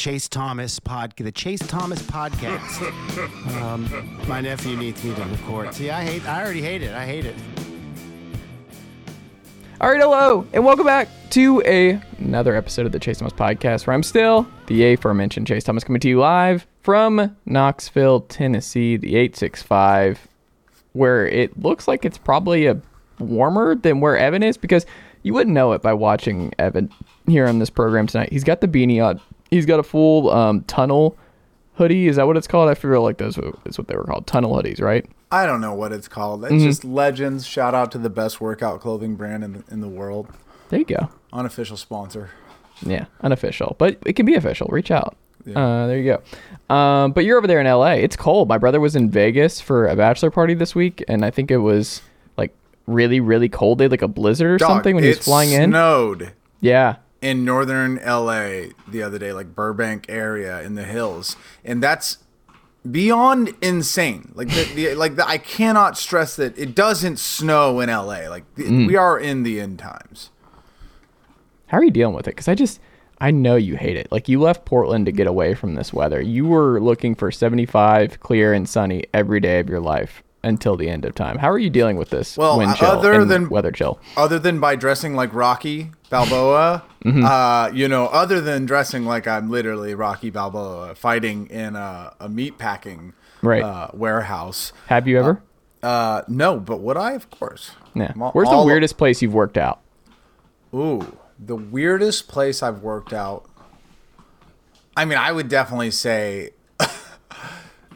Chase Thomas pod, the Chase Thomas podcast. um, my nephew needs me to record. See, I hate. I already hate it. I hate it. All right, hello, and welcome back to a, another episode of the Chase Thomas podcast, where I'm still the aforementioned Chase Thomas coming to you live from Knoxville, Tennessee, the 865, where it looks like it's probably a warmer than where Evan is because you wouldn't know it by watching Evan here on this program tonight. He's got the beanie on. He's got a full um, tunnel hoodie. Is that what it's called? I feel like those is what they were called. Tunnel hoodies, right? I don't know what it's called. It's Mm-hmm. just legends. Shout out to the best workout clothing brand in the, in the world. There you go. Unofficial sponsor. Yeah, unofficial, but it can be official. Reach out. Uh, there you go. Um, but you're over there in LA. It's cold. My brother was in Vegas for a bachelor party this week, and I think it was like really, really cold. They had like a blizzard or Dog, something when he was flying in. snowed Yeah. In northern LA the other day, like Burbank area in the hills, and that's beyond insane. Like the, the like the, I cannot stress that it doesn't snow in LA. Like the, Mm. we are in the end times. How are you dealing with it? Because I just, I know you hate it. Like you left Portland to get away from this weather. You were looking for 75, clear and sunny every day of your life until the end of time. How are you dealing with this Well, wind uh, chill other and than- weather chill? Other than by dressing like Rocky Balboa, Mm-hmm. uh, you know, other than dressing like I'm literally Rocky Balboa fighting in a, a meat packing Right. uh, warehouse. Have you ever? Uh, no, but would I? Of course. yeah. All- Where's the weirdest place you've worked out? Ooh, the weirdest place I've worked out. I mean, I would definitely say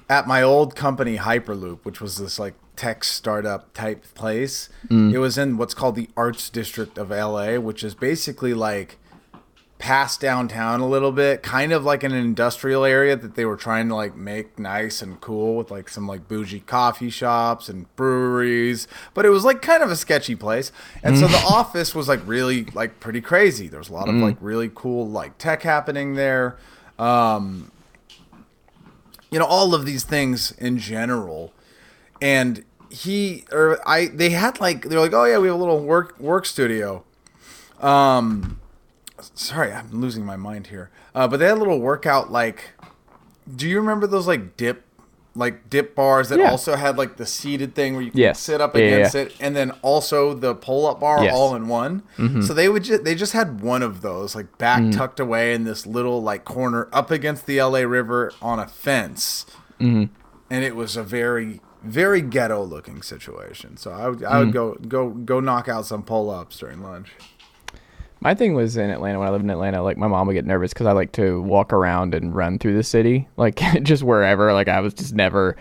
at my old company Hyperloop, which was this like tech startup type place. Mm. It was in what's called the Arts District of LA, which is basically like past downtown a little bit, kind of like an industrial area that they were trying to like make nice and cool with like some like bougie coffee shops and breweries, but it was like kind of a sketchy place. And so the mm. office was like really like pretty crazy. There was a lot of mm. like really cool like tech happening there. Um you know all of these things in general. And he or I they had like they're like oh yeah we have a little work work studio. Um sorry I'm losing my mind here. Uh, but they had a little workout like do you remember those like dip like dip bars that Yeah. also had like the seated thing where you can Yes. sit up Yeah, yeah, against yeah. it and then also the pull up bar Yes. Mm-hmm. all in one so they would just they just had one of those like back Mm. tucked away in this little like corner up against the LA River on a fence Mm-hmm. and it was a very very ghetto looking situation. So I would I would Mm. go go go knock out some pull ups during lunch. My thing was in Atlanta when I lived in Atlanta. Like my mom would get nervous because I like to walk around and run through the city, like just wherever. Like I was just never,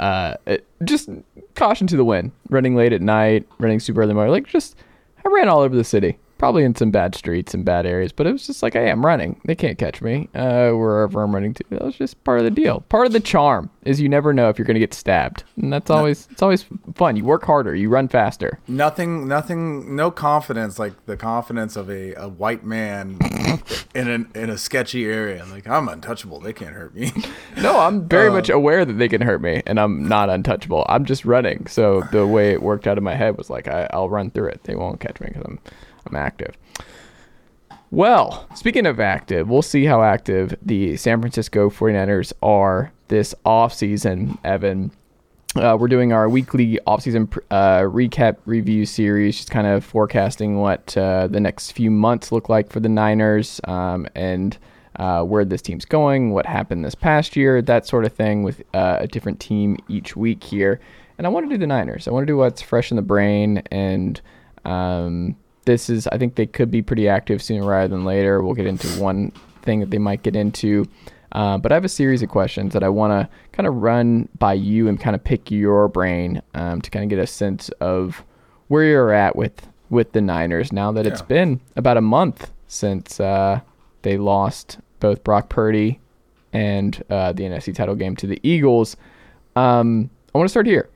uh, just caution to the wind. Running late at night, running super early morning. Like just, I ran all over the city. Probably in some bad streets and bad areas, but it was just like, hey, I'm running. They can't catch me uh, wherever I'm running to. That was just part of the deal. Part of the charm is you never know if you're gonna get stabbed, and that's always it's always fun. You work harder, you run faster. Nothing nothing no confidence like the confidence of a, a white man in an in a sketchy area. Like I'm untouchable. They can't hurt me. No, I'm very much aware that they can hurt me, and I'm not untouchable. I'm just running. So the way it worked out in my head was like, I, I'll run through it. They won't catch me because I'm, I'm active. Well, speaking of active, we'll see how active the San Francisco 49ers are this offseason, Evan. Uh, we're doing our weekly offseason uh, recap review series, just kind of forecasting what uh, the next few months look like for the Niners um, and uh, where this team's going, what happened this past year, that sort of thing, with uh, a different team each week here. And I want to do the Niners. I want to do what's fresh in the brain. And um, this is, I think they could be pretty active sooner rather than later. We'll get into one thing that they might get into. Uh, but I have a series of questions that I want to kind of run by you and kind of pick your brain um, to kind of get a sense of where you're at with with the Niners now that it's been about a month since uh, they lost both Brock Purdy and uh, the NFC title game to the Eagles. Um, I want to start here.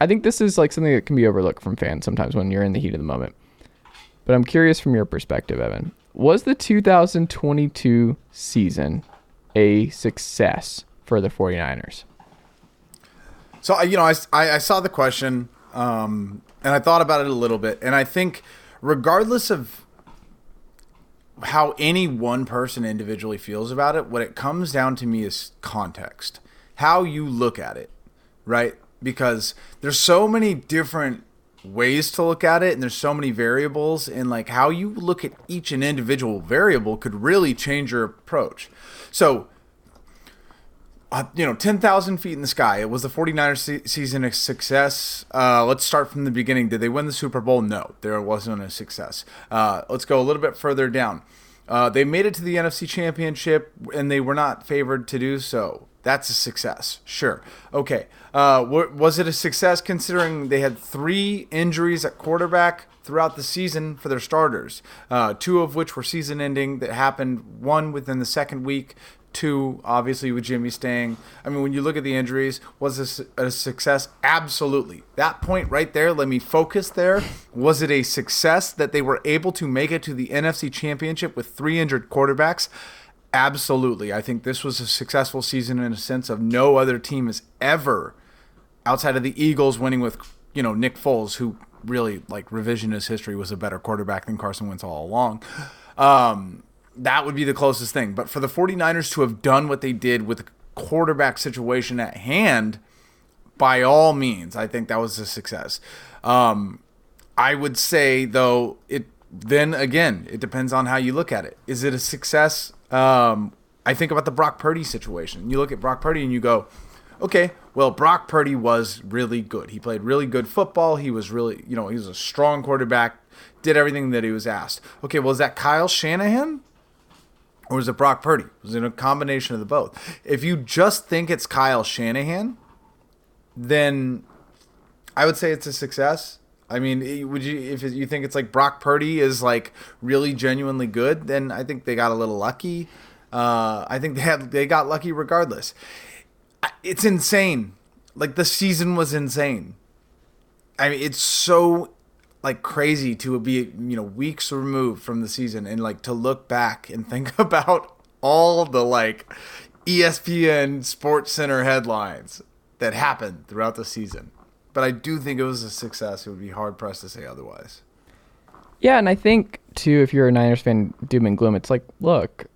I think this is like something that can be overlooked from fans sometimes when you're in the heat of the moment. But I'm curious from your perspective, Evan. Was the 2022 season a success for the 49ers? So you know, I, I, I saw the question, um, and I thought about it a little bit, and I think regardless of how any one person individually feels about it. What it comes down to me is context, how you look at it, right? Because there's so many different ways to look at it and there's so many variables and like how you look at each and individual variable could really change your approach. So uh, you know 10,000 feet in the sky it was the 49ers se- season a success. Uh, let's start from the beginning. Did they win the super bowl? No there wasn't a success. Uh, let's go a little bit further down. Uh, they made it to the NFC Championship and they were not favored to do so. That's a success. Sure. Okay. Uh, was it a success considering they had three injuries at quarterback throughout the season for their starters? Uh, two of which were season ending that happened, one within the second week, Two, obviously, with Jimmy staying. I mean, when you look at the injuries, was this a success? Absolutely. That point right there, let me focus there. Was it a success that they were able to make it to the NFC Championship with three injured quarterbacks? Absolutely. I think this was a successful season in a sense of no other team has ever, outside of the Eagles winning with, you know, Nick Foles, who really, like, revisionist history was a better quarterback than Carson Wentz all along. Um, that would be the closest thing. But for the 49ers to have done what they did with the quarterback situation at hand, by all means, I think that was a success. Um, I would say, though, it then again, it depends on how you look at it. Is it a success? Um, I think about the Brock Purdy situation. You look at Brock Purdy and you go, okay, well, Brock Purdy was really good. He played really good football. He was really, you know, he was a strong quarterback, did everything that he was asked. Okay, well, is that Kyle Shanahan? or was it Brock Purdy? Was it a combination of the both? If you just think it's Kyle Shanahan, then I would say it's a success. I mean, would you if you think it's like Brock Purdy is like really genuinely good, then I think they got a little lucky. Uh, I think they had they got lucky regardless. It's insane. Like the season was insane. I mean, it's so like crazy to be you know weeks removed from the season and like to look back and think about all the like ESPN Sports Center headlines that happened throughout the season. But I do think it was a success. It would be hard pressed to say otherwise. Yeah, and I think too, if you're a Niners fan, doom and gloom, it's like, look,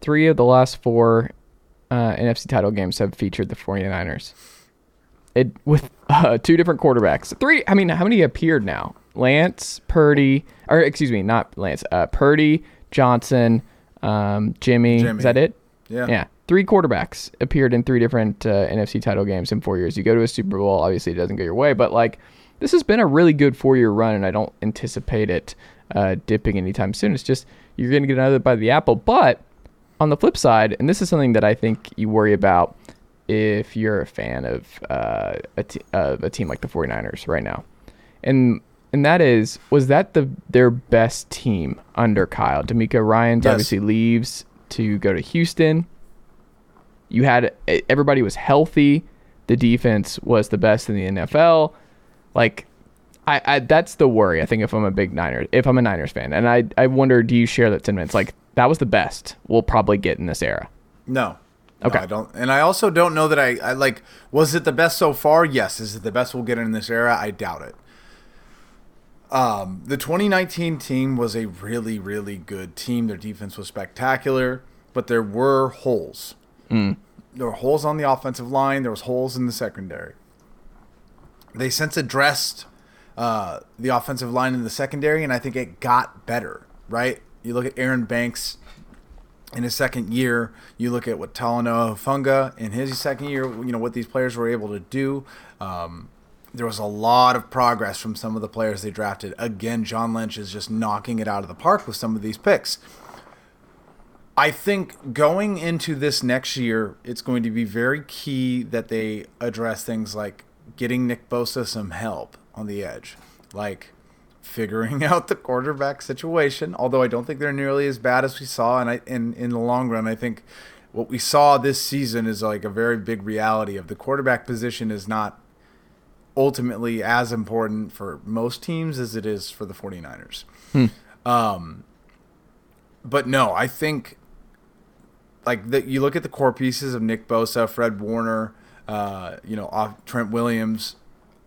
three of the last four uh, NFC title games have featured the 49ers. It with uh, two different quarterbacks. Three. I mean, how many appeared now? Lance, Purdy, or excuse me, not Lance, uh, Purdy, Johnson, um, Jimmy. Jimmy. Is that it? Yeah. Yeah. Three quarterbacks appeared in three different uh, NFC title games in four years. You go to a Super Bowl, obviously it doesn't go your way, but like this has been a really good four year run, and I don't anticipate it uh, dipping anytime soon. It's just you're going to get another by the apple. But on the flip side, and this is something that I think you worry about if you're a fan of uh, a, t- uh, a team like the 49ers right now. And and that is was that the their best team under Kyle? DeMeco Ryans yes. obviously leaves to go to Houston. You had everybody was healthy. The defense was the best in the NFL. Like I, I that's the worry. I think if I'm a big Niners, if I'm a Niners fan, and I I wonder, do you share that sentiment? It's like that was the best we'll probably get in this era. No. Okay. No, I don't, and I also don't know that I, I like. Was it the best so far? Yes. Is it the best we'll get in this era? I doubt it. Um, the 2019 team was a really, really good team. Their defense was spectacular, but there were holes. Mm. There were holes on the offensive line. There was holes in the secondary. They since addressed uh, the offensive line in the secondary, and I think it got better. Right? You look at Aaron Banks in his second year. You look at what Talanoa Hufanga in his second year. You know what these players were able to do. Um, there was a lot of progress from some of the players they drafted. Again, John Lynch is just knocking it out of the park with some of these picks. I think going into this next year, it's going to be very key that they address things like getting Nick Bosa some help on the edge, like figuring out the quarterback situation. Although I don't think they're nearly as bad as we saw, and I in in the long run, I think what we saw this season is like a very big reality of the quarterback position is not ultimately as important for most teams as it is for the 49ers. Hmm. Um, but no, I think like that you look at the core pieces of Nick Bosa, Fred Warner, uh, you know, off Trent Williams,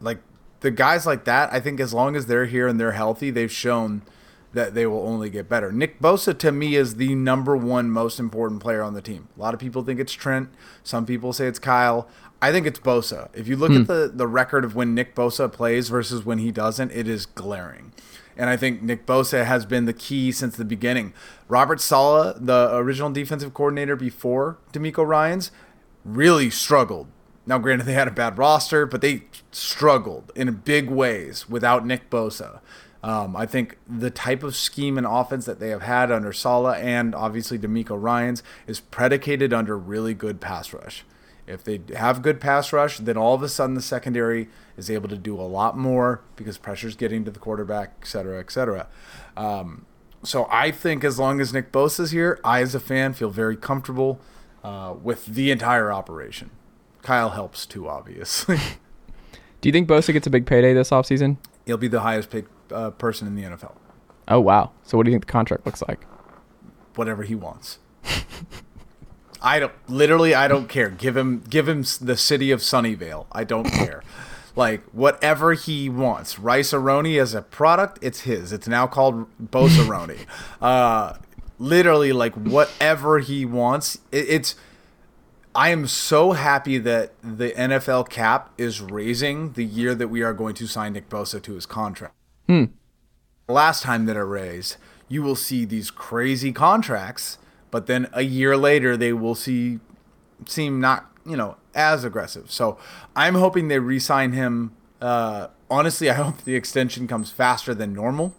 like the guys like that, I think as long as they're here and they're healthy, they've shown that they will only get better. Nick Bosa to me is the number one most important player on the team. A lot of people think it's Trent. Some people say it's Kyle. I think it's Bosa. If you look at the the record of when Nick Bosa plays versus when he doesn't, it is glaring. And I think Nick Bosa has been the key since the beginning. Robert Saleh, the original defensive coordinator before DeMeco Ryans, really struggled. Now, granted, they had a bad roster, but they struggled in big ways without Nick Bosa. Um, I think the type of scheme and offense that they have had under Saleh and obviously DeMeco Ryans is predicated under really good pass rush. If they have good pass rush, then all of a sudden the secondary is able to do a lot more because pressure's getting to the quarterback, et cetera, et cetera. Um, so I think as long as Nick Bosa's here, I as a fan feel very comfortable uh, with the entire operation. Kyle helps too, obviously. Do you think Bosa gets a big payday this offseason? He'll be the highest paid uh, person in the NFL. Oh wow. So what do you think the contract looks like? Whatever he wants. I don't literally. I don't care. Give him, give him the city of Sunnyvale. I don't care. Like whatever he wants. Rice-A-Roni as a product, it's his. It's now called Bosaroni. uh, literally, like whatever he wants. It, it's. I am so happy that the NFL cap is raising the year that we are going to sign Nick Bosa to his contract. Hmm. Last time that it raised, you will see these crazy contracts, but then a year later they will see seem not you know as aggressive. So I'm hoping they re-sign him. Uh, honestly, I hope the extension comes faster than normal.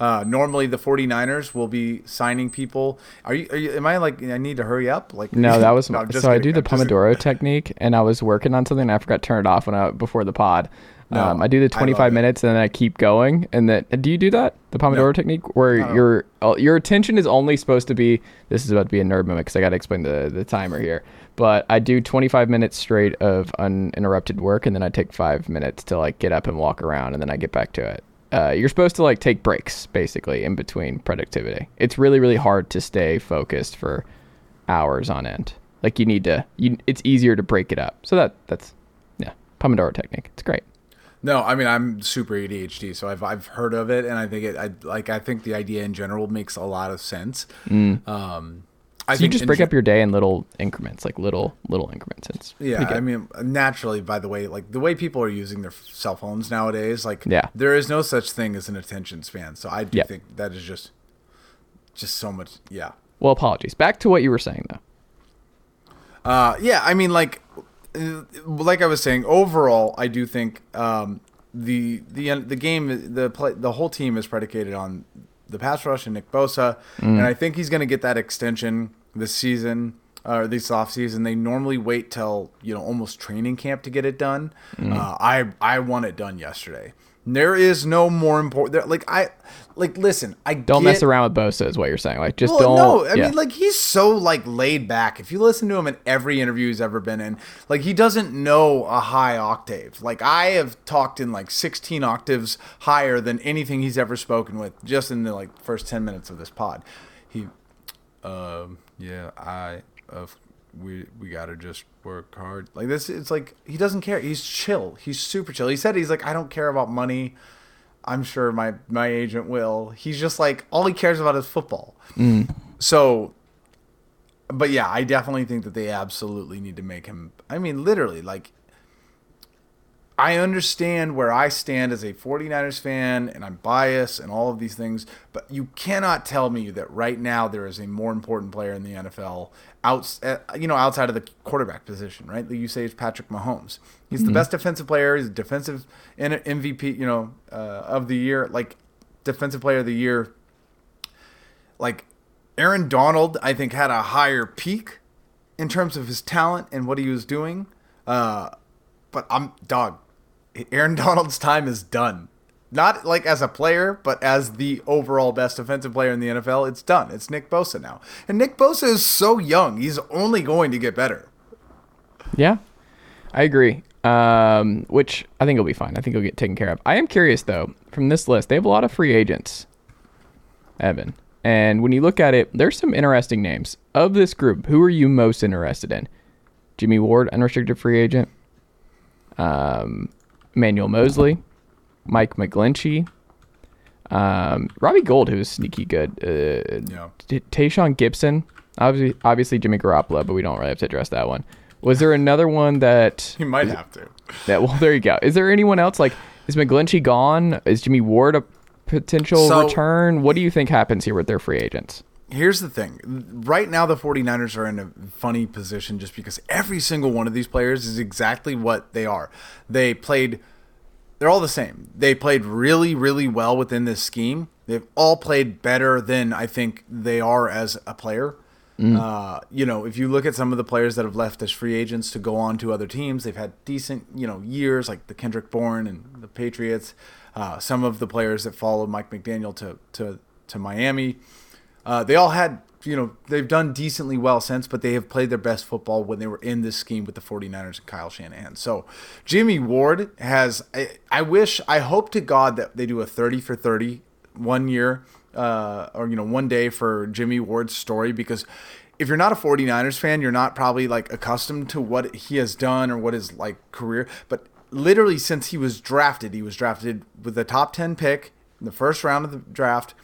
Uh, normally, the 49ers will be signing people. Are you? Are you? Am I like? I need to hurry up. Like No, that was No, so I do the I'm just- Pomodoro technique, and I was working on something. And I forgot to turn it off when I before the pod. No, um, I do the 25 minutes, and then I keep going. And then, do you do that? The Pomodoro No. technique, where No. your uh, your attention is only supposed to be. This is about to be a nerd moment because I got to explain the the timer here. But I do 25 minutes straight of uninterrupted work, and then I take five minutes to like get up and walk around, and then I get back to it. Uh, you're supposed to like take breaks basically in between productivity. It's really really hard to stay focused for hours on end. Like you need to, you it's easier to break it up. So that that's yeah, Pomodoro technique. It's great. No, I mean I'm super ADHD, so I've I've heard of it, and I think it. I like. I think the idea in general makes a lot of sense. Um, I Mm. So you just break up your day in little increments, like little little increments. It's Yeah. I mean, naturally, by the way, like the way people are using their cell phones nowadays, like Yeah. there is no such thing as an attention span. So I do Yeah. think that is just, just so much. Yeah, well, apologies. Back to what you were saying though. uh, yeah. I mean, like, like I was saying, overall, I do think um, the the the game, the play, the whole team is predicated on the pass rush and Nick Bosa, and I think he's going to get that extension this season or this off season. They normally wait till you know almost training camp to get it done. Uh, I I want it done yesterday. There is no more important. Like I, like listen. I Don't get, mess around with Bosa, is what you're saying. Like just well, don't. no, I yeah. mean, like he's so like laid back. If you listen to him in every interview he's ever been in, like he doesn't know a high octave. Like I have talked in like 16 octaves higher than anything he's ever spoken with, just in the like first 10 minutes of this pod. He, um, yeah, I, of, we we gotta just work hard. Like this, it's like he doesn't care. He's chill. He's super chill. He said he's like, I don't care about money. I'm sure my my agent will. He's just like all he cares about is football. Mm. So, but yeah, I definitely think that they absolutely need to make him. I mean, literally, like, I understand where I stand as a 49ers fan and I'm biased and all of these things, but you cannot tell me that right now there is a more important player in the NFL out, uh, you know, outside of the quarterback position, right? You say it's Patrick Mahomes. He's the best defensive player. He's a defensive MVP, you know, uh, of the year, like defensive player of the year. Like Aaron Donald, I think had a higher peak in terms of his talent and what he was doing. Uh, but I'm dog. Aaron Donald's time is done. Not like as a player, but as the overall best defensive player in the NFL, it's done. It's Nick Bosa now. And Nick Bosa is so young. He's only going to get better. Yeah, I agree. Um, which I think will be fine. I think he'll get taken care of. I am curious though. From this list, they have a lot of free agents. Evan, and when you look at it, there's some interesting names of this group. Who are you most interested in? Jimmie Ward, unrestricted free agent. Um, Emmanuel Moseley, Mike McGlinchey, Um, Robbie Gould, who was sneaky good. Uh, Yeah. T- Tashaun Gipson, obviously, obviously Jimmy Garoppolo, but we don't really have to address that one. Was there another one that You might have to. that? Well, there you go. Is there anyone else like is McGlinchey gone? Is Jimmie Ward a potential So- return? What do you think happens here with their free agents? Here's the thing. Right now, the 49ers are in a funny position just because every single one of these players is exactly what they are. They played, they're all the same. They played really, really well within this scheme. They've all played better than I think they are as a player. Uh, you know, if you look at some of the players that have left as free agents to go on to other teams, they've had decent, you know, years like the Kendrick Bourne and the Patriots. Uh, some of the players that followed Mike McDaniel to to to Miami, uh, they all had, you know, they've done decently well since, but they have played their best football when they were in this scheme with the 49ers and Kyle Shanahan. So Jimmie Ward has, I, I wish, I hope to God that they do a 30 for 30 one year uh, or, you know, one day for Jimmie Ward's story because if you're not a 49ers fan, you're not probably like accustomed to what he has done or what his like career, but literally since he was drafted, he was drafted with the top 10 pick in the first round of the draft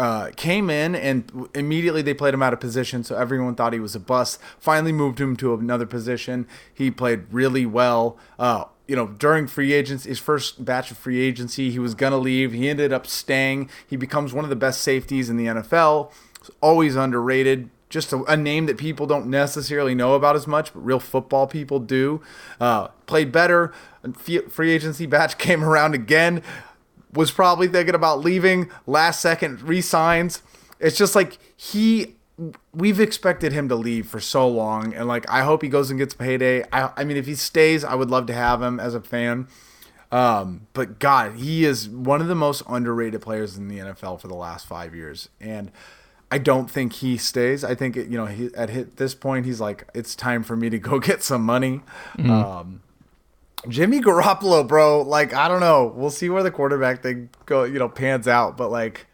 uh, came in and immediately they played him out of position, so everyone thought he was a bust. Finally moved him to another position. He played really well. Uh, you know, during free agents, his first batch of free agency, he was gonna leave. He ended up staying. He becomes one of the best safeties in the NFL. Always underrated. Just a, a name that people don't necessarily know about as much, but real football people do. Uh, played better. Free agency batch came around again was probably thinking about leaving last second resigns it's just like he we've expected him to leave for so long and like i hope he goes and gets payday i, I mean if he stays i would love to have him as a fan um, but god he is one of the most underrated players in the nfl for the last five years and I don't think he stays. I think you know he, at hit this point he's like it's time for me to go get some money. Mm-hmm. Um, Jimmy Garoppolo, bro, like I don't know. We'll see where the quarterback thing go, you know, pans out, but like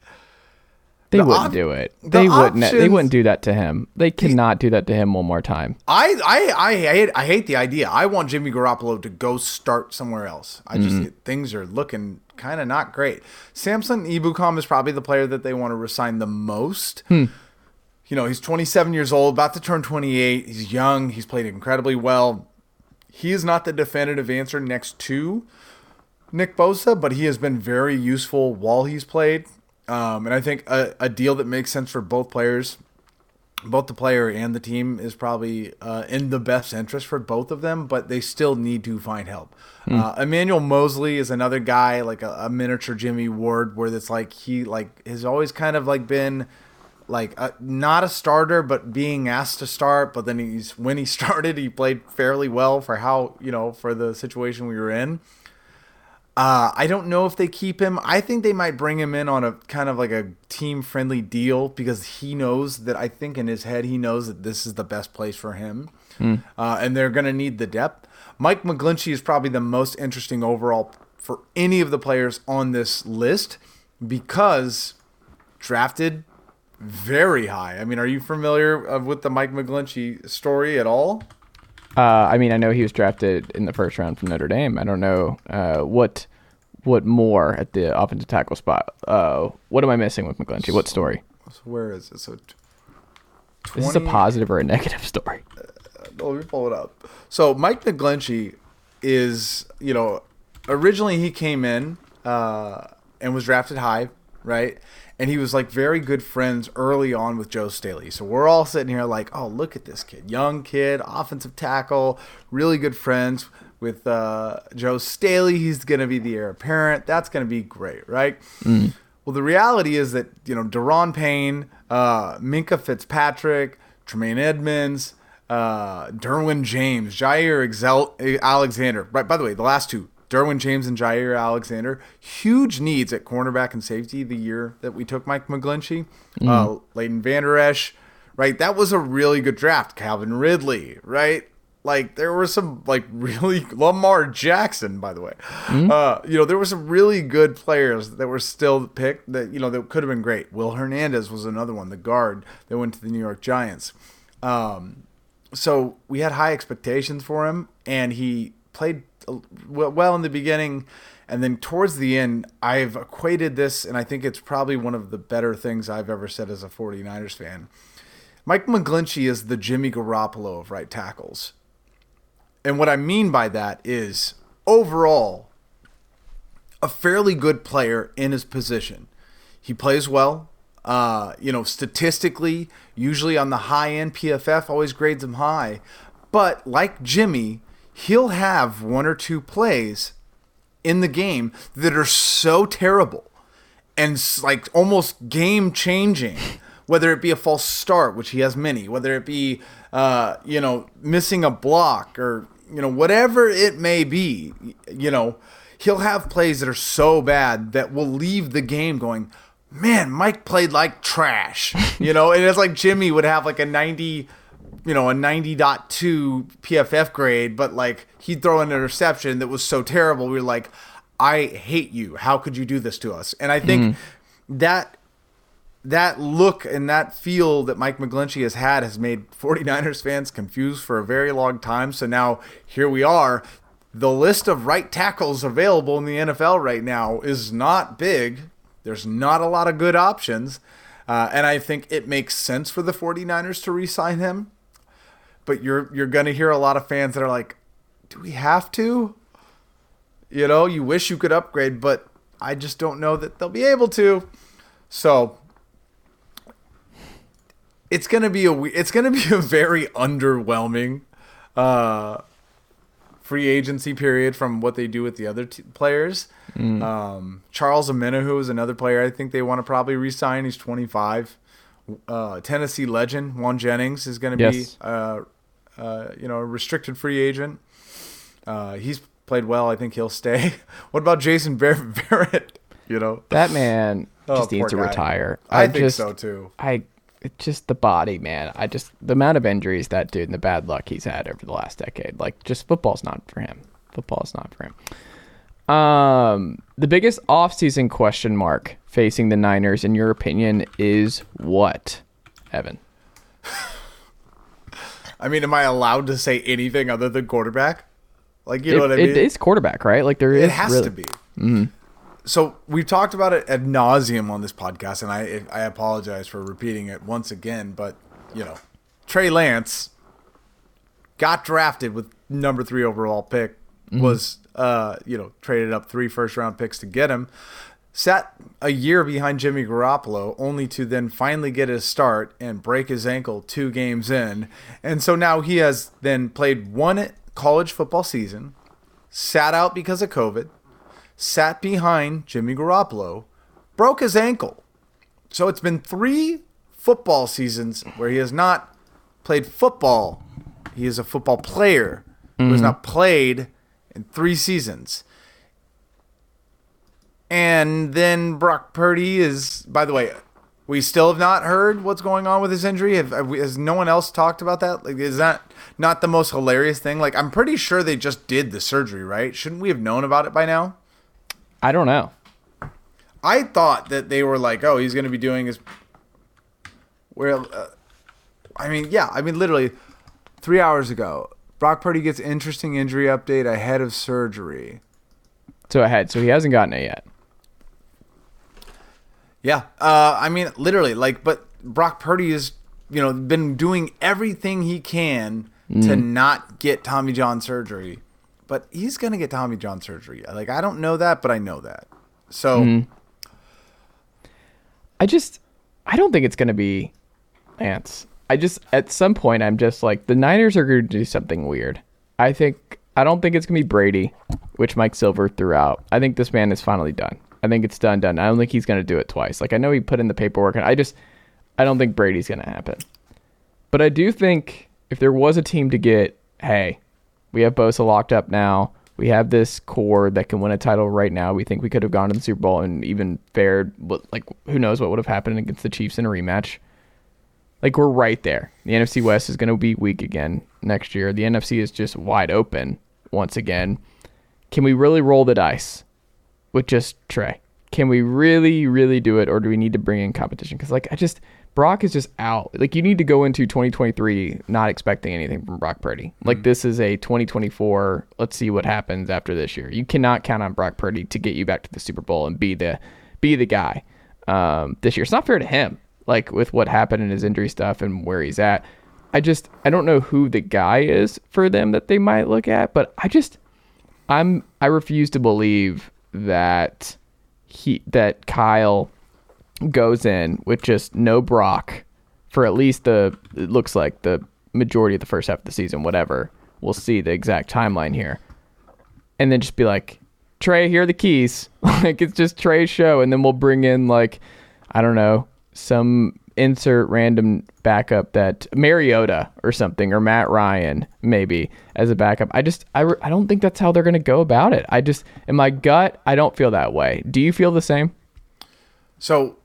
They The wouldn't op- do it. the They wouldn't. They wouldn't do that to him. They cannot do that to him one more time. I I I hate I hate the idea. I want Jimmy Garoppolo to go start somewhere else. I just mm-hmm. things are looking kind of not great. Samson Ebukam is probably the player that they want to resign the most. Hmm. You know, he's 27 years old, about to turn 28. He's young. He's played incredibly well. He is not the definitive answer next to Nick Bosa, but he has been very useful while he's played. Um, and I think a, a deal that makes sense for both players, both the player and the team, is probably uh, in the best interest for both of them, but they still need to find help. Uh, Emmanuel Moseley is another guy, like a, a miniature Jimmie Ward, where it's like he like has always kind of like been like uh, not a starter, but being asked to start. But then he's when he started, he played fairly well for how you know for the situation we were in. Uh, I don't know if they keep him. I think they might bring him in on a kind of like a team friendly deal because he knows that I think in his head he knows that this is the best place for him, uh, and they're going to need the depth. Mike McGlinchey is probably the most interesting overall for any of the players on this list because drafted very high. I mean, are you familiar uh, with the Mike McGlinchey story at all? Uh, I mean, I know he was drafted in the first round from Notre Dame. I don't know uh, what what more at the offensive tackle spot. Uh, what am I missing with McGlinchey? What story? So where is it? So. t- Is this a positive or a negative story? let me pull it up. So Mike McGlinchey is, you know, originally he came in uh, and was drafted high, right? And he was like very good friends early on with Joe Staley. So we're all sitting here like, oh, look at this kid, young kid, offensive tackle, really good friends with uh, Joe Staley. He's gonna be the heir apparent. That's gonna be great, right? Well, the reality is that you know Da'Ron Payne, uh, Minkah Fitzpatrick, Tremaine Edmunds, uh, Derwin James, Jaire Excel- Alexander. Right. By the way, the last two, Derwin James and Jaire Alexander, huge needs at cornerback and safety. The year that we took Mike McGlinchey, uh, Leighton Vander Esch, right? That was a really good draft. Calvin Ridley, right? Like there were some like really Lamar Jackson, by the way. Uh, you know there were some really good players that were still picked that you know that could have been great. Will Hernandez was another one, the guard that went to the New York Giants. Um, so we had high expectations for him, and he played well, in the beginning, and then towards the end, I've equated this, and I think it's probably one of the better things I've ever said as a 49ers fan. Mike McGlinchey is the Jimmy Garoppolo of right tackles. And what I mean by that is overall, a fairly good player in his position. He plays well. Uh, you know, statistically, usually on the high end, PFF always grades him high. But like Jimmy, he'll have one or two plays in the game that are so terrible and like almost game changing. Whether it be a false start, which he has many, whether it be uh, you know missing a block or you know whatever it may be, you know he'll have plays that are so bad that will leave the game going, man, Mike played like trash, you know, and it's like Jimmy would have like a 90 you know, a 90.2 PFF grade, but like he'd throw an interception that was so terrible. We are like, I hate you. How could you do this to us? And I think mm-hmm. that that look and that feel that Mike McGlinchey has had has made 49ers fans confused for a very long time. So now here we are. The list of right tackles available in the NFL right now is not big. There's not a lot of good options. Uh, and I think it makes sense for the 49ers to re sign him but you're you're gonna hear a lot of fans that are like, "Do we have to?" You know, you wish you could upgrade, but I just don't know that they'll be able to. So it's gonna be a it's gonna be a very underwhelming uh, free agency period from what they do with the other t- players. Mm. Um, Charles Omenihu is another player I think they want to probably resign. He's 25. Uh, Tennessee legend Jauan Jennings is going to yes. be uh, uh, you know, a restricted free agent. Uh, he's played well. I think he'll stay. what about Jason Verrett? You know, that man oh, just needs to guy. retire. I, I think just, so too. I just the body, man. I just the amount of injuries that dude and the bad luck he's had over the last decade. Like, just football's not for him. Football's not for him. Um, the biggest offseason question mark facing the Niners, in your opinion, is what, Evan? I mean, am I allowed to say anything other than quarterback? Like, you know it, what I mean? It is quarterback, right? Like, there is. It has really... to be. Mm-hmm. So we've talked about it ad nauseum on this podcast, and I I apologize for repeating it once again. But you know, Trey Lance got drafted with number three overall pick. Mm-hmm. Was uh you know traded up three first round picks to get him sat a year behind Jimmy Garoppolo, only to then finally get his start and break his ankle two games in. And so now he has then played one college football season, sat out because of COVID, sat behind Jimmy Garoppolo, broke his ankle. So it's been three football seasons where he has not played football. He is a football player mm-hmm. who has mm-hmm. not played in three seasons. And then Brock Purdy is, by the way, we still have not heard what's going on with his injury. Have, have we, has no one else talked about that? Like, is that not the most hilarious thing? Like, I'm pretty sure they just did the surgery, right? Shouldn't we have known about it by now? I don't know. I thought that they were like, oh, he's going to be doing his. Well, uh, I mean, yeah, I mean, literally three hours ago, Brock Purdy gets interesting injury update ahead of surgery. So ahead, so he hasn't gotten it yet. Yeah, uh, I mean, literally, like, but Brock Purdy has, you know, been doing everything he can mm. to not get Tommy John surgery, but he's gonna get Tommy John surgery. Like, I don't know that, but I know that. So, mm. I just, I don't think it's gonna be Lance. I just, at some point, I'm just like, the Niners are gonna do something weird. I think, I don't think it's gonna be Brady, which Mike Silver threw out. I think this man is finally done. I think it's done, done. I don't think he's going to do it twice. Like I know he put in the paperwork, and I just, I don't think Brady's going to happen. But I do think if there was a team to get, hey, we have Bosa locked up now. We have this core that can win a title right now. We think we could have gone to the Super Bowl and even fared, like who knows what would have happened against the Chiefs in a rematch. Like we're right there. The NFC West is going to be weak again next year. The NFC is just wide open once again. Can we really roll the dice? With just Trey? Can we really, really do it, or do we need to bring in competition? Because like I just Brock is just out. Like you need to go into 2023 not expecting anything from Brock Purdy. Like this is a 2024. Let's see what happens after this year. You cannot count on Brock Purdy to get you back to the Super Bowl and be the be the guy um, this year. It's not fair to him. Like with what happened in his injury stuff and where he's at. I just I don't know who the guy is for them that they might look at, but I just I'm I refuse to believe that he that Kyle goes in with just no Brock for at least the it looks like the majority of the first half of the season, whatever. We'll see the exact timeline here. And then just be like, Trey, here are the keys. like it's just Trey's show, and then we'll bring in like, I don't know, some insert random backup that Mariota or something or Matt Ryan maybe as a backup. I just I, I don't think that's how they're going to go about it. I just in my gut I don't feel that way. Do you feel the same? So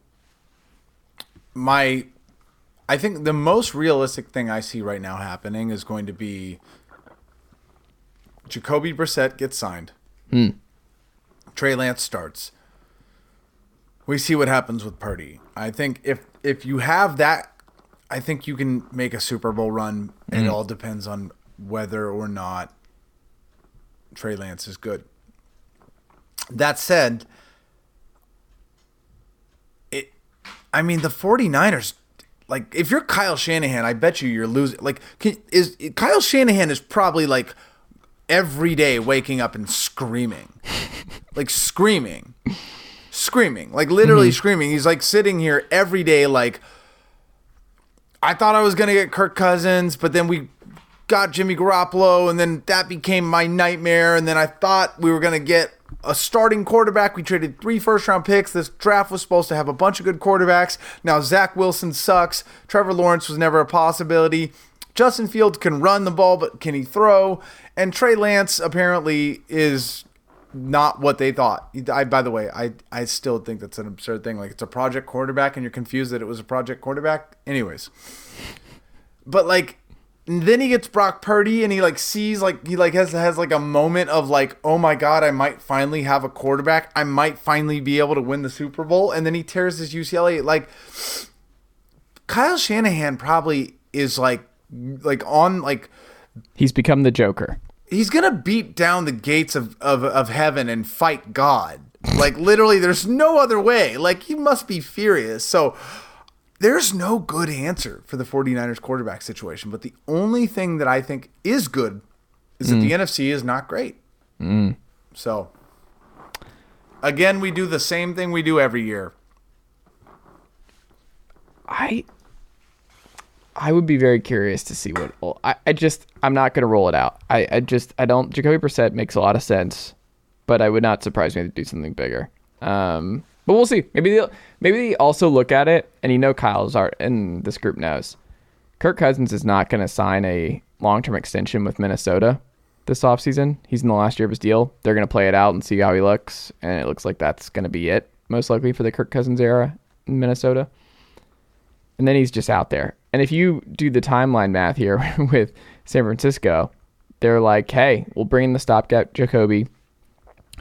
my I think the most realistic thing I see right now happening is going to be Jacoby Brissett gets signed. Hmm. Trey Lance starts. We see what happens with Purdy. I think if if you have that, I think you can make a Super Bowl run. It mm-hmm. all depends on whether or not Trey Lance is good. That said, it I mean the 49ers like if you're Kyle Shanahan, I bet you you're losing like can, is Kyle Shanahan is probably like every day waking up and screaming. like screaming. Screaming. Like literally mm-hmm. screaming. He's like sitting here every day like I thought I was going to get Kirk Cousins, but then we got Jimmy Garoppolo, and then that became my nightmare. And then I thought we were going to get a starting quarterback. We traded three first round picks. This draft was supposed to have a bunch of good quarterbacks. Now Zach Wilson sucks. Trevor Lawrence was never a possibility. Justin Fields can run the ball, but can he throw? And Trey Lance apparently is not what they thought. I, by the way, I, I still think that's an absurd thing. Like it's a project quarterback, and you're confused that it was a project quarterback. Anyways, but like then he gets Brock Purdy, and he like sees like he like has has like a moment of like, oh my god, I might finally have a quarterback. I might finally be able to win the Super Bowl, and then he tears his UCLA. Like Kyle Shanahan probably is like like on like He's become the Joker. He's gonna beat down the gates of, of, of heaven and fight God. Like literally, there's no other way. Like he must be furious. So there's no good answer for the 49ers quarterback situation. But the only thing that I think is good is that the mm. NFC is not great. Mm. So again, we do the same thing we do every year. I I would be very curious to see what I, I just I'm not gonna roll it out. I, I just I don't Jacoby Brissett makes a lot of sense, but I would not surprise me to do something bigger. Um, but we'll see. Maybe they maybe they also look at it and you know Kyle's art and this group knows. Kirk Cousins is not gonna sign a long term extension with Minnesota this offseason. He's in the last year of his deal. They're gonna play it out and see how he looks, and it looks like that's gonna be it, most likely for the Kirk Cousins era in Minnesota and then he's just out there. And if you do the timeline math here with San Francisco, they're like, hey, we'll bring in the stopgap Jacoby.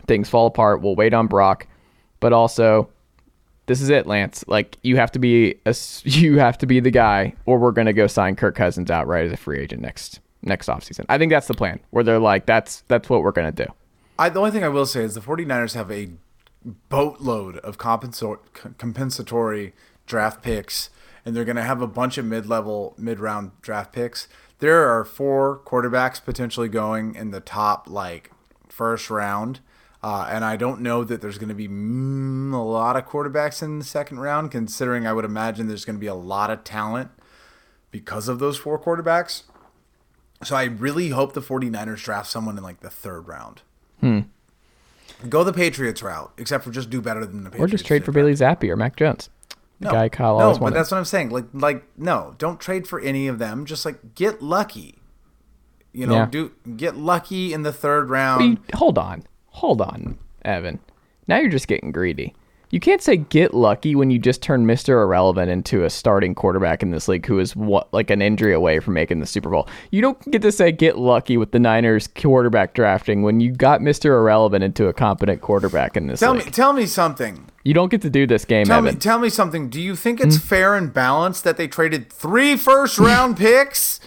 Things fall apart. We'll wait on Brock, but also, this is it, Lance. Like you have to be a, you have to be the guy, or we're gonna go sign Kirk Cousins outright as a free agent next next offseason. I think that's the plan. Where they're like, that's that's what we're gonna do. I, the only thing I will say is the 49ers have a boatload of compensatory draft picks, and they're going to have a bunch of mid-level, mid-round draft picks. There are four quarterbacks potentially going in the top, like, first round. Uh, and I don't know that there's going to be mm, a lot of quarterbacks in the second round, considering I would imagine there's going to be a lot of talent because of those four quarterbacks. So I really hope the 49ers draft someone in like the third round. Hmm. Go the Patriots route, except for just do better than the Patriots. Or just trade for Bailey Zappe or Mac Jones, the no. guy Kyle No, but wanted. that's what I'm saying. Like, like no, don't trade for any of them. Just like get lucky. You know, Yeah. do get lucky in the third round. You- hold on, hold on, Evan. Now you're just getting greedy. You can't say get lucky when you just turn Mr. Irrelevant into a starting quarterback in this league who is what like an injury away from making the Super Bowl. You don't get to say get lucky with the Niners quarterback drafting when you got Mr. Irrelevant into a competent quarterback in this Tell league. me, tell me something. you don't get to do this game, Tell Evan. me, tell me something. Do you think it's hmm? fair and balanced that they traded three first round picks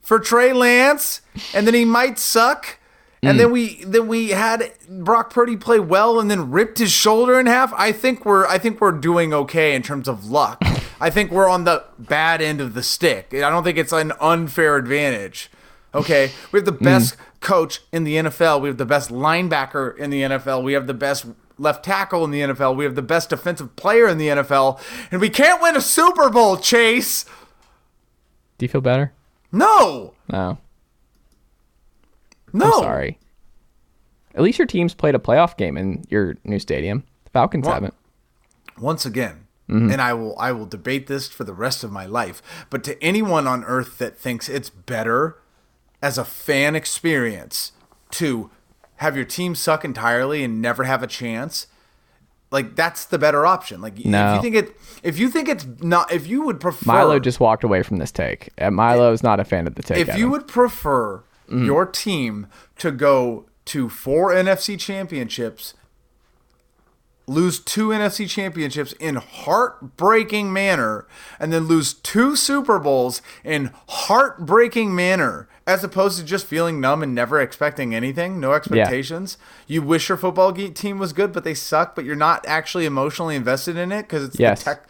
for Trey Lance, and then he might suck, and mm. then we then we had Brock Purdy play well, and then ripped his shoulder in half? I think we're I think we're doing okay in terms of luck. I think we're on the bad end of the stick. I don't think it's an unfair advantage. Okay, we have the mm. best coach in the NFL. We have the best linebacker in the NFL. We have the best left tackle in the NFL. We have the best defensive player in the NFL, and we can't win a Super Bowl. Chase, do you feel better? no, No. No. I'm sorry. At least your team's played a playoff game in your new stadium. The Falcons Well- haven't. once again Mm-hmm. and i will i will debate this for the rest of my life but to anyone on earth that thinks it's better as a fan experience to have your team suck entirely and never have a chance like that's the better option like no. if you think it if you think it's not if you would prefer Milo just walked away from this take. Uh, Milo's not a fan of the take. if you would prefer Mm-hmm. your team to go to four NFC championships, lose two NFC championships in heartbreaking manner, and then lose two Super Bowls in heartbreaking manner, as opposed to just feeling numb and never expecting anything, no expectations. You wish your football team was good, but they suck, but you're not actually emotionally invested in it because it's Yes. the tech.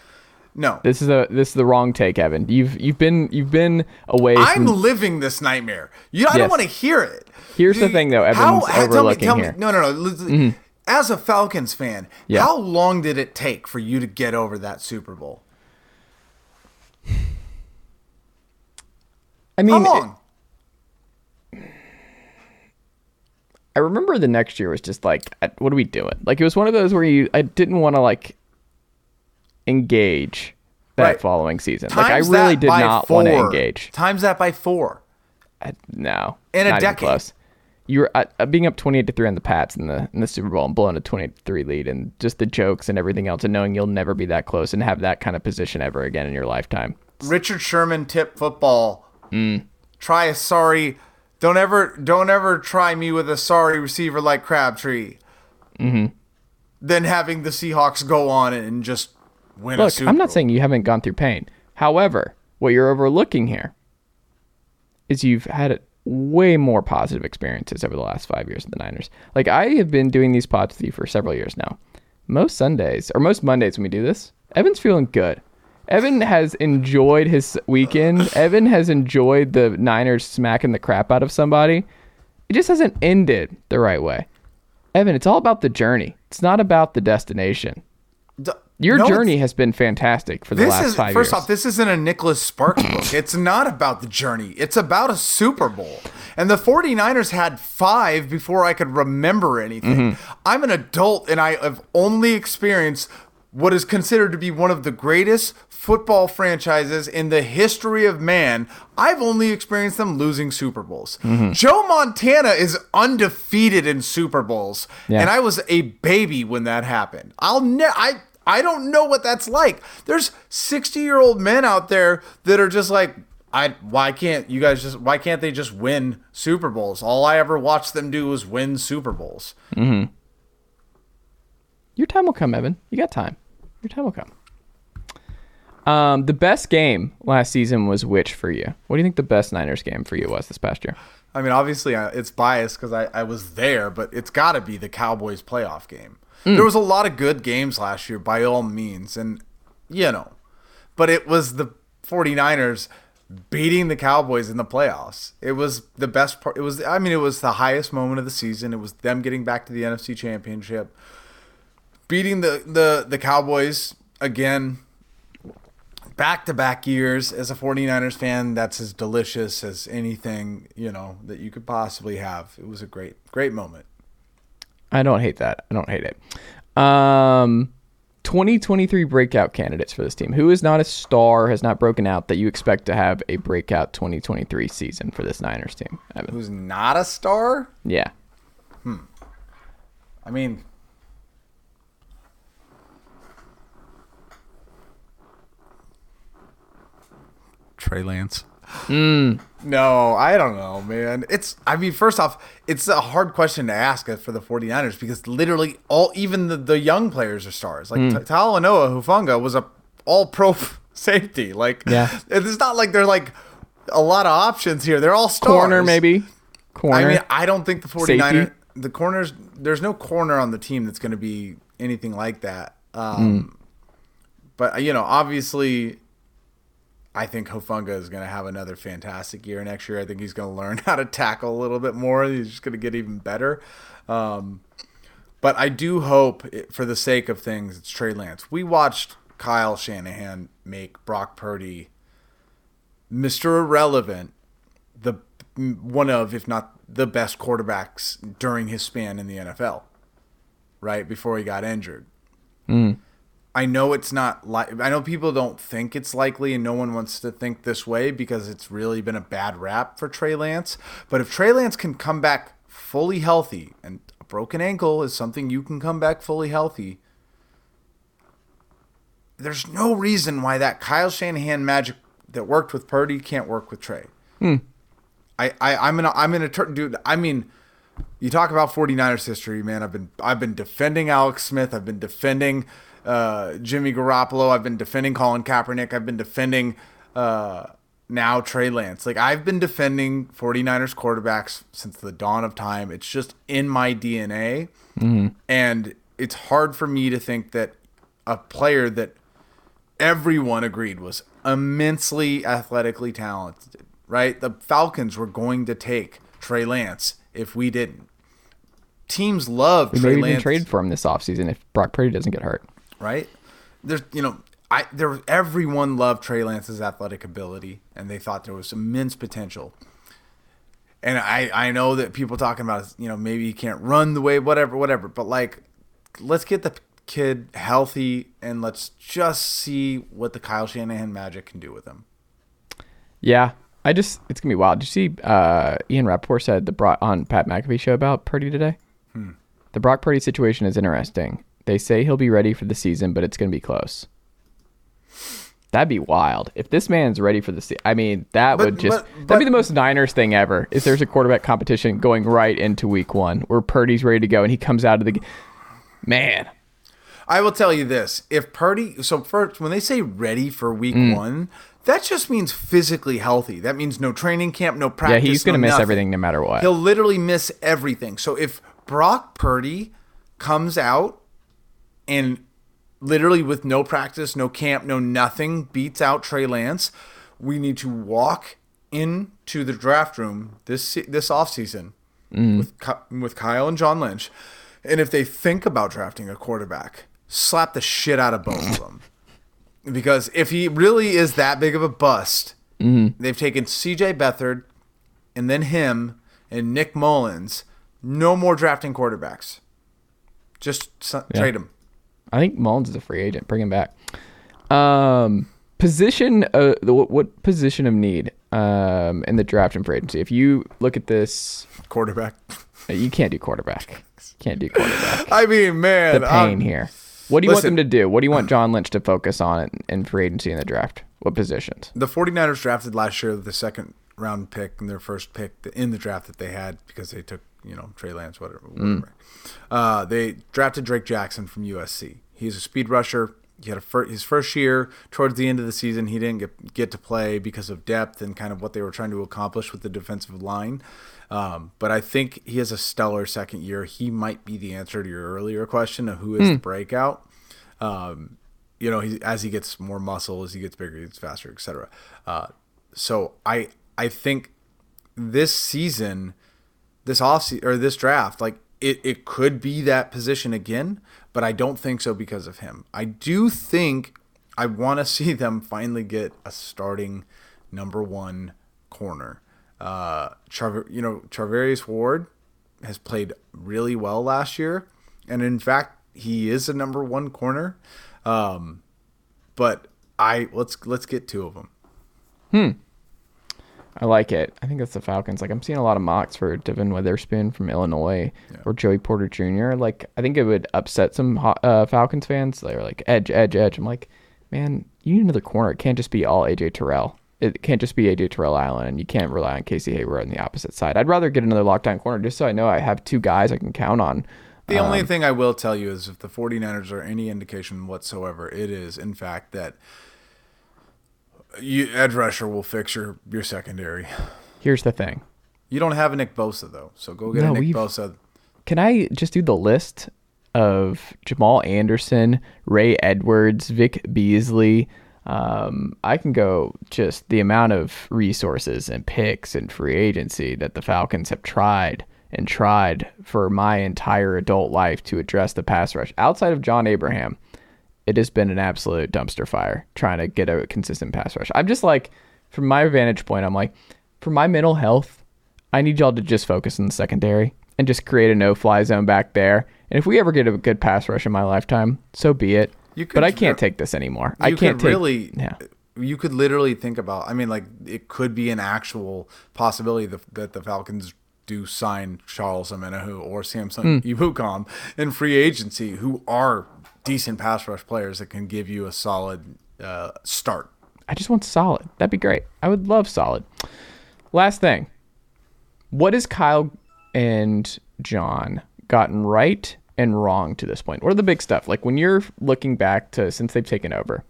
No, This is a this is the wrong take, Evan. You've you've been you've been away I'm from living this nightmare. You, I don't want to hear it. Here's the thing, though, Evan's overlooking tell me, here. Mm-hmm. no, no, no. listen, As a Falcons fan, Yeah. how long did it take for you to get over that Super Bowl? I mean, How long? I remember the next year was just like, what are we doing? Like it was one of those where you I didn't want to like engage that Right. following season. like I really did not want to engage. Times that by four. I, no, In a decade. close. You were uh, uh, being up twenty eight to three on the Pats in the in the Super Bowl and blowing a twenty eight to three lead, and just the jokes and everything else, and knowing you'll never be that close and have that kind of position ever again in your lifetime. Richard Sherman tip football. Mm. Try a sorry. Don't ever, don't ever try me with a sorry receiver like Crabtree. Mm-hmm. Then having the Seahawks go on and just win Look, I'm not Bowl. saying you haven't gone through pain. However, what you're overlooking here is you've had way more positive experiences over the last five years with the Niners. Like I have been doing these pods with you for several years now. Most Sundays or most Mondays when we do this, Evan's feeling good. Evan has enjoyed his weekend. Evan has enjoyed the Niners smacking the crap out of somebody. It just hasn't ended the right way. Evan, it's all about the journey. It's not about the destination. Your no, journey has been fantastic for the This last is five first years. off, this isn't a Nicholas Sparks book. It's not about the journey. It's about a Super Bowl. And the 49ers had five before I could remember anything. Mm-hmm. I'm an adult and I have only experienced what is considered to be one of the greatest football franchises in the history of man. I've only experienced them losing Super Bowls. Mm-hmm. Joe Montana is undefeated in Super Bowls, Yeah. and I was a baby when that happened. I'll ne- I I don't know what that's like. There's 60 year old men out there that are just like, I why can't you guys just why can't they just win Super Bowls? All I ever watched them do was win Super Bowls. Your time will come, Evan. You got time. Your time will come. Um, the best game last season was which for you? What do you think the best Niners game for you was this past year? I mean, obviously uh, it's biased because I, I was there, but it's got to be the Cowboys playoff game. Mm. There was a lot of good games last year, by all means, and you know, but it was the 49ers beating the Cowboys in the playoffs. It was the best part. It was, I mean, it was the highest moment of the season. It was them getting back to the NFC Championship, beating the the the Cowboys again back to back years as a 49ers fan that's as delicious as anything you know that you could possibly have it was a great great moment I don't hate that. I don't hate it. Um, 2023 breakout candidates for this team. Who is not a star, has not broken out that you expect to have a breakout 2023 season for this Niners team? Evan. Who's not a star? Yeah. Hmm. I mean, Trey Lance. No, I don't know, man. It's I mean, first off, it's a hard question to ask for the 49ers because literally all even the, the young players are stars. Like mm. Talanoa Hufanga was a all pro safety. Like yeah. it's not like they're like a lot of options here. They're all stars. Corner maybe. Corner. I mean, I don't think the 49ers safety? the corners there's no corner on the team that's going to be anything like that. Um, mm. but you know, obviously I think Hufanga is going to have another fantastic year next year. I think he's going to learn how to tackle a little bit more. He's just going to get even better. Um, but I do hope, it, for the sake of things, it's Trey Lance. We watched Kyle Shanahan make Brock Purdy Mr. Irrelevant, the one of, if not the best quarterbacks during his span in the NFL, right before he got injured. Mm. I know it's not like I know people don't think it's likely, and no one wants to think this way because it's really been a bad rap for Trey Lance. But if Trey Lance can come back fully healthy, and a broken ankle is something you can come back fully healthy, there's no reason why that Kyle Shanahan magic that worked with Purdy can't work with Trey. Hmm. I, I I'm gonna I'm gonna turn dude. I mean, you talk about 49ers history, man. I've been I've been defending Alex Smith. I've been defending uh, Jimmy Garoppolo. I've been defending Colin Kaepernick. I've been defending uh, now Trey Lance. Like I've been defending 49ers quarterbacks since the dawn of time. It's just in my DNA. Mm-hmm. And it's hard for me to think that a player that everyone agreed was immensely athletically talented, right? The Falcons were going to take Trey Lance if we didn't. Teams love we Trey maybe Lance. trade for him this offseason if Brock Purdy doesn't get hurt right? There's, you know, I there everyone loved Trey Lance's athletic ability, and they thought there was immense potential. And I I know that people talking about you know maybe he can't run the way whatever whatever, but like let's get the kid healthy and let's just see what the Kyle Shanahan magic can do with him. Yeah, I just it's gonna be wild. Did you see uh, Ian Rapoport said the Brock on Pat McAfee show about Purdy today? Hmm. The Brock Purdy situation is interesting. They say he'll be ready for the season, but it's going to be close. That'd be wild. If this man's ready for the season, I mean, that but, would just but, but, that'd be the most Niners thing ever. Is there's a quarterback competition going right into week 1 where Purdy's ready to go and he comes out of the man. I will tell you this. If Purdy so first when they say ready for week mm. 1, that just means physically healthy. That means no training camp, no practice. Yeah, he's going to no miss nothing. everything no matter what. He'll literally miss everything. So if Brock Purdy comes out and literally with no practice, no camp, no nothing, beats out Trey Lance. We need to walk into the draft room this this offseason mm. with with Kyle and John Lynch. And if they think about drafting a quarterback, slap the shit out of both of them. Because if he really is that big of a bust, mm. they've taken CJ Beathard and then him and Nick Mullens. No more drafting quarterbacks. Just yeah. trade them. I think Mullens is a free agent. Bring him back. Um, position. Uh, what, what position of need um in the draft and free agency? If you look at this, quarterback. Uh, you can't do quarterback. Can't do quarterback. I mean, man, the pain um, here. What do you listen, want them to do? What do you want John Lynch to focus on in, in free agency in the draft? What positions? The 49ers drafted last year the second round pick and their first pick in the draft that they had because they took you know Trey Lance, whatever. whatever. Mm. Uh, they drafted Drake Jackson from USC. He's a speed rusher. He had a fir- his first year towards the end of the season. He didn't get get to play because of depth and kind of what they were trying to accomplish with the defensive line. Um, but I think he has a stellar second year. He might be the answer to your earlier question of who is mm. the breakout. Um, you know, he, as he gets more muscle, as he gets bigger, he gets faster, etc. Uh, so I I think this season this off or this draft, like it, it could be that position again, but I don't think so because of him. I do think I want to see them finally get a starting number one corner. Uh, you know, Charvarius Ward has played really well last year, and in fact, he is a number one corner. Um, but I let's let's get two of them. Hmm. I like it. I think that's the Falcons. Like I'm seeing a lot of mocks for Devon Witherspoon from Illinois yeah. or Joey Porter Jr. Like I think it would upset some uh, Falcons fans. They're like edge, edge, edge. I'm like, man, you need another corner. It can't just be all AJ Terrell. it can't just be AJ Terrell Allen, and you can't rely on Casey Hayward on the opposite side. I'd rather get another lockdown corner just so I know I have two guys I can count on. The only thing I will tell you is if the 49ers are any indication whatsoever, it is, in fact, that you, edge rusher will fix your, your secondary. Here's the thing. You don't have a Nick Bosa, though, so go get No, a Nick Bosa. Can I just do the list of Jamaal Anderson, Ray Edwards, Vic Beasley? Um, I can go just the amount of resources and picks and free agency that the Falcons have tried and tried for my entire adult life to address the pass rush. Outside of John Abraham, it has been an absolute dumpster fire trying to get a consistent pass rush. I'm just like, from my vantage point, I'm like, for my mental health, I need y'all to just focus on the secondary and just create a no fly zone back there. And if we ever get a good pass rush in my lifetime, so be it. You could but I can't take this anymore. I can't could take really, Yeah. you could literally think about. I mean, like it could be an actual possibility that, that the Falcons do sign Charles Omenihu or Samson Hmm. Ebukam in free agency, who are decent pass rush players that can give you a solid uh, start. I just want solid. That'd be great. I would love solid. Last thing. What has Kyle and John gotten right and wrong to this point? What are the big stuff? Like when you're looking back to since they've taken over,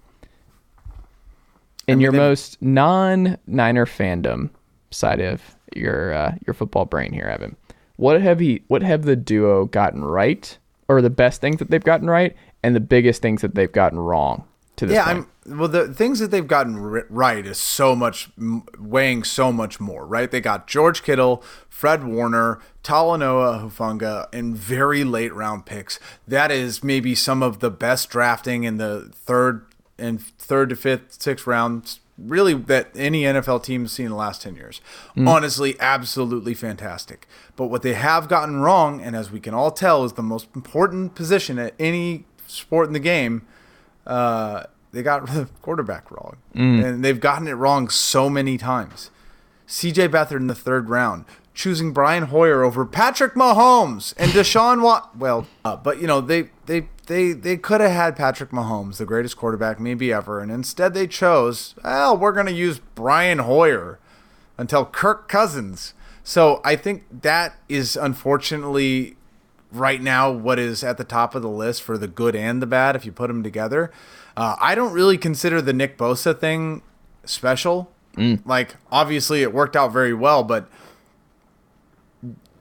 in your most non-Niner fandom side of your uh, your football brain here, Evan, what have he? What have the duo gotten right, or the best things that they've gotten right, and the biggest things that they've gotten wrong to this Yeah, point? I'm well. The things that they've gotten right is so much weighing so much more. Right? They got George Kittle, Fred Warner, Talanoa Hufanga, and very late round picks. That is maybe some of the best drafting in the third and third to fifth, sixth rounds. Really, that any NFL team has seen in the last ten years. Mm. Honestly, absolutely fantastic. But what they have gotten wrong, and as we can all tell, is the most important position at any sport in the game uh, they got the quarterback wrong, and they've gotten it wrong so many times. C.J. Beathard in the third round, choosing Brian Hoyer over Patrick Mahomes and Deshaun Wat. Well, uh, but you know they they they they could have had Patrick Mahomes, the greatest quarterback maybe ever, and instead they chose, well, we're gonna use Brian Hoyer until Kirk Cousins. So I think that is unfortunately right now what is at the top of the list for the good and the bad if you put them together. Uh, I don't really consider the Nick Bosa thing special. Like obviously it worked out very well, but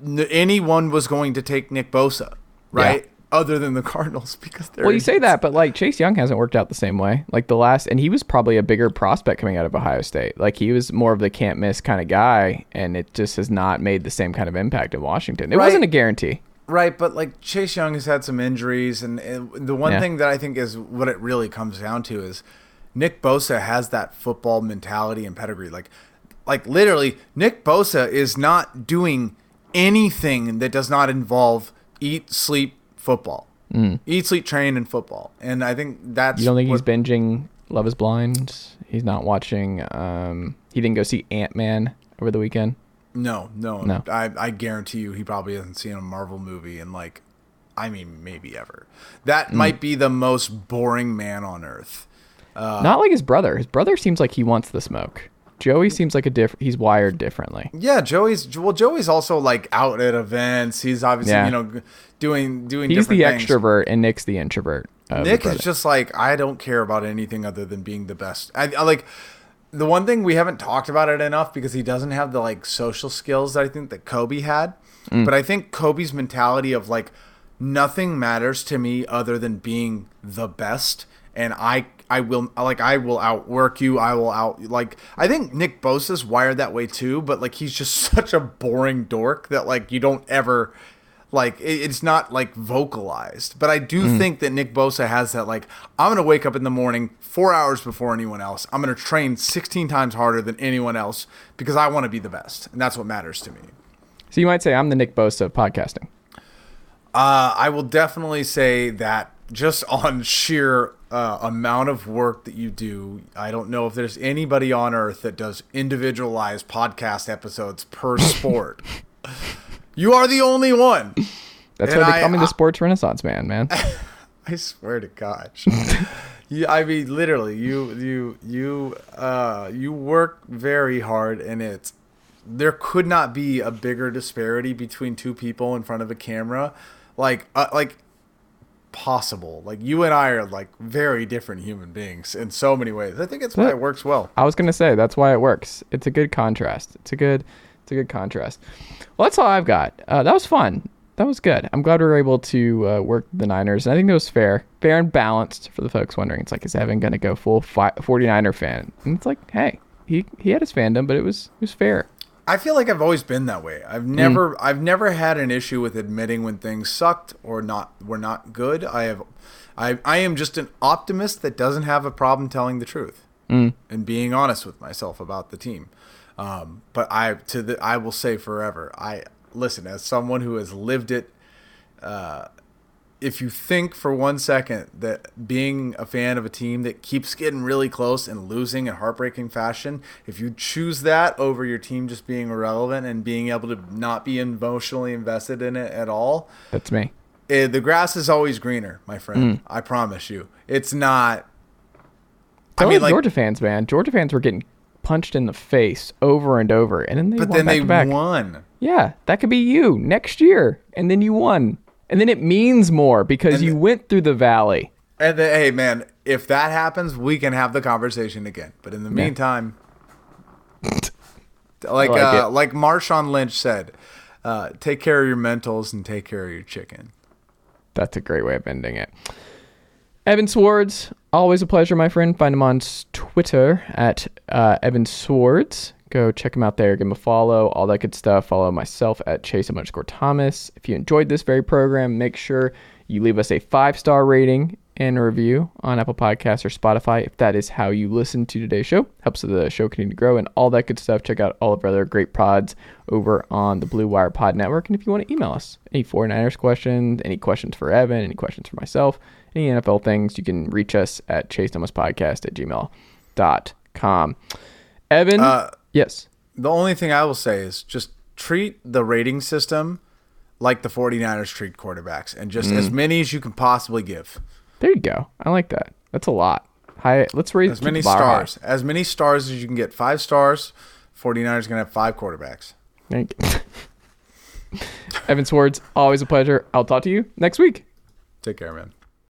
n- anyone was going to take Nick Bosa, right? Other than the Cardinals because they're Well, you say that, but like Chase Young hasn't worked out the same way. Like the last, and he was probably a bigger prospect coming out of Ohio State. Like he was more of the can't miss kind of guy, and it just has not made the same kind of impact in Washington. It Right. wasn't a guarantee. Right, but like Chase Young has had some injuries, and, and the one Yeah. thing that I think is what it really comes down to is Nick Bosa has that football mentality and pedigree. Like, like literally, Nick Bosa is not doing anything that does not involve eat, sleep, football, eat, sleep, train, and football. And I think that's Mm. You don't think he's binging Love Is Blind? He's not watching. Um, he didn't go see Ant Man over the weekend. No, no, No. I, I guarantee you, he probably hasn't seen a Marvel movie in like, I mean, maybe ever. That Mm. might be the most boring man on earth. Uh, not like his brother. His brother seems like he wants the smoke. Joey seems like a different. He's wired differently. Yeah, Joey's well. Joey's also like out at events. He's obviously Yeah. you know doing doing. He's the things. extrovert, and Nick's the introvert. of the Nick is just like I don't care about anything other than being the best. I, I like the one thing we haven't talked about it enough because he doesn't have the like social skills that I think that Kobe had. Mm. But I think Kobe's mentality of like nothing matters to me other than being the best, and I I will like I will outwork you. I will out like I think Nick Bosa's wired that way too. But like he's just such a boring dork that like you don't ever like it's not like vocalized. But i do think that nick bosa has that like i'm gonna wake up in the morning four hours before anyone else. I'm gonna train 16 times harder than anyone else because i want to be the best and that's what matters to me. So you might say I'm the Nick Bosa of podcasting. uh, i will definitely say that just on sheer uh, amount of work that you do i don't know if there's anybody on earth that does individualized podcast episodes per sport you are the only one That's And why they I- call me I- the sports renaissance man, man. I swear to God. you, I mean, literally, you you you uh you work very hard, and it's there could not be a bigger disparity between two people in front of a camera, like uh, like possible. Like you and I are like very different human beings in so many ways. I think it's why it works well. I was gonna say that's why it works. It's a good contrast. It's a good, it's a good contrast. Well, that's all I've got. Uh, that was fun. That was good. I'm glad we were able to uh, work the Niners. And I think that was fair, fair and balanced for the folks wondering. It's like, is Evan gonna go full fi- 49er fan? And it's like, hey, he he had his fandom, but it was it was fair. I feel like I've always been that way. I've never I've never had an issue with admitting when things sucked or not were not good. I have I I am just an optimist that doesn't have a problem telling the truth mm. and being honest with myself about the team. Um, but I to the I will say forever. I listen as someone who has lived it if you think for one second that being a fan of a team that keeps getting really close and losing in heartbreaking fashion, if you choose that over your team just being irrelevant and being able to not be emotionally invested in it at all, That's me. eh, the grass is always greener, my friend. I promise you. It's not. I So mean, like, Georgia fans, man. Georgia fans were getting punched in the face over and over, and then they but won then back they to back. won. Yeah, that could be you next year, and then you won, and then it means more because And you the- went through the valley. And then, hey, man, if that happens, we can have the conversation again. But in the meantime, like like uh, like Marshawn Lynch said, uh, take care of your mentals and take care of your chicken. That's a great way of ending it. Evan Sowards, always a pleasure, my friend. Find him on Twitter at uh, Evan Sowards. Go check him out there. Give him a follow, all that good stuff. Follow myself at Chase underscore Thomas. If you enjoyed this very program, make sure you leave us a five star rating and a review on Apple Podcasts or Spotify. If that is how you listen to today's show, helps the show continue to grow and all that good stuff. Check out all of our other great pods over on the Blue Wire Pod Network. And if you want to email us any 49ers questions, any questions for Evan, any questions for myself, any NFL things, you can reach us at chase podcast at gmail.com. Evan, Uh, yes. The only thing I will say is just treat the rating system like the 49ers treat quarterbacks and just as many as you can possibly give. There you go. I like that. That's a lot. High. Let's raise As many bar high. stars. As many stars as you can get. Five stars. 49ers going to have five quarterbacks. Thank you. Evan Sowards, always a pleasure. I'll talk to you next week. Take care, man.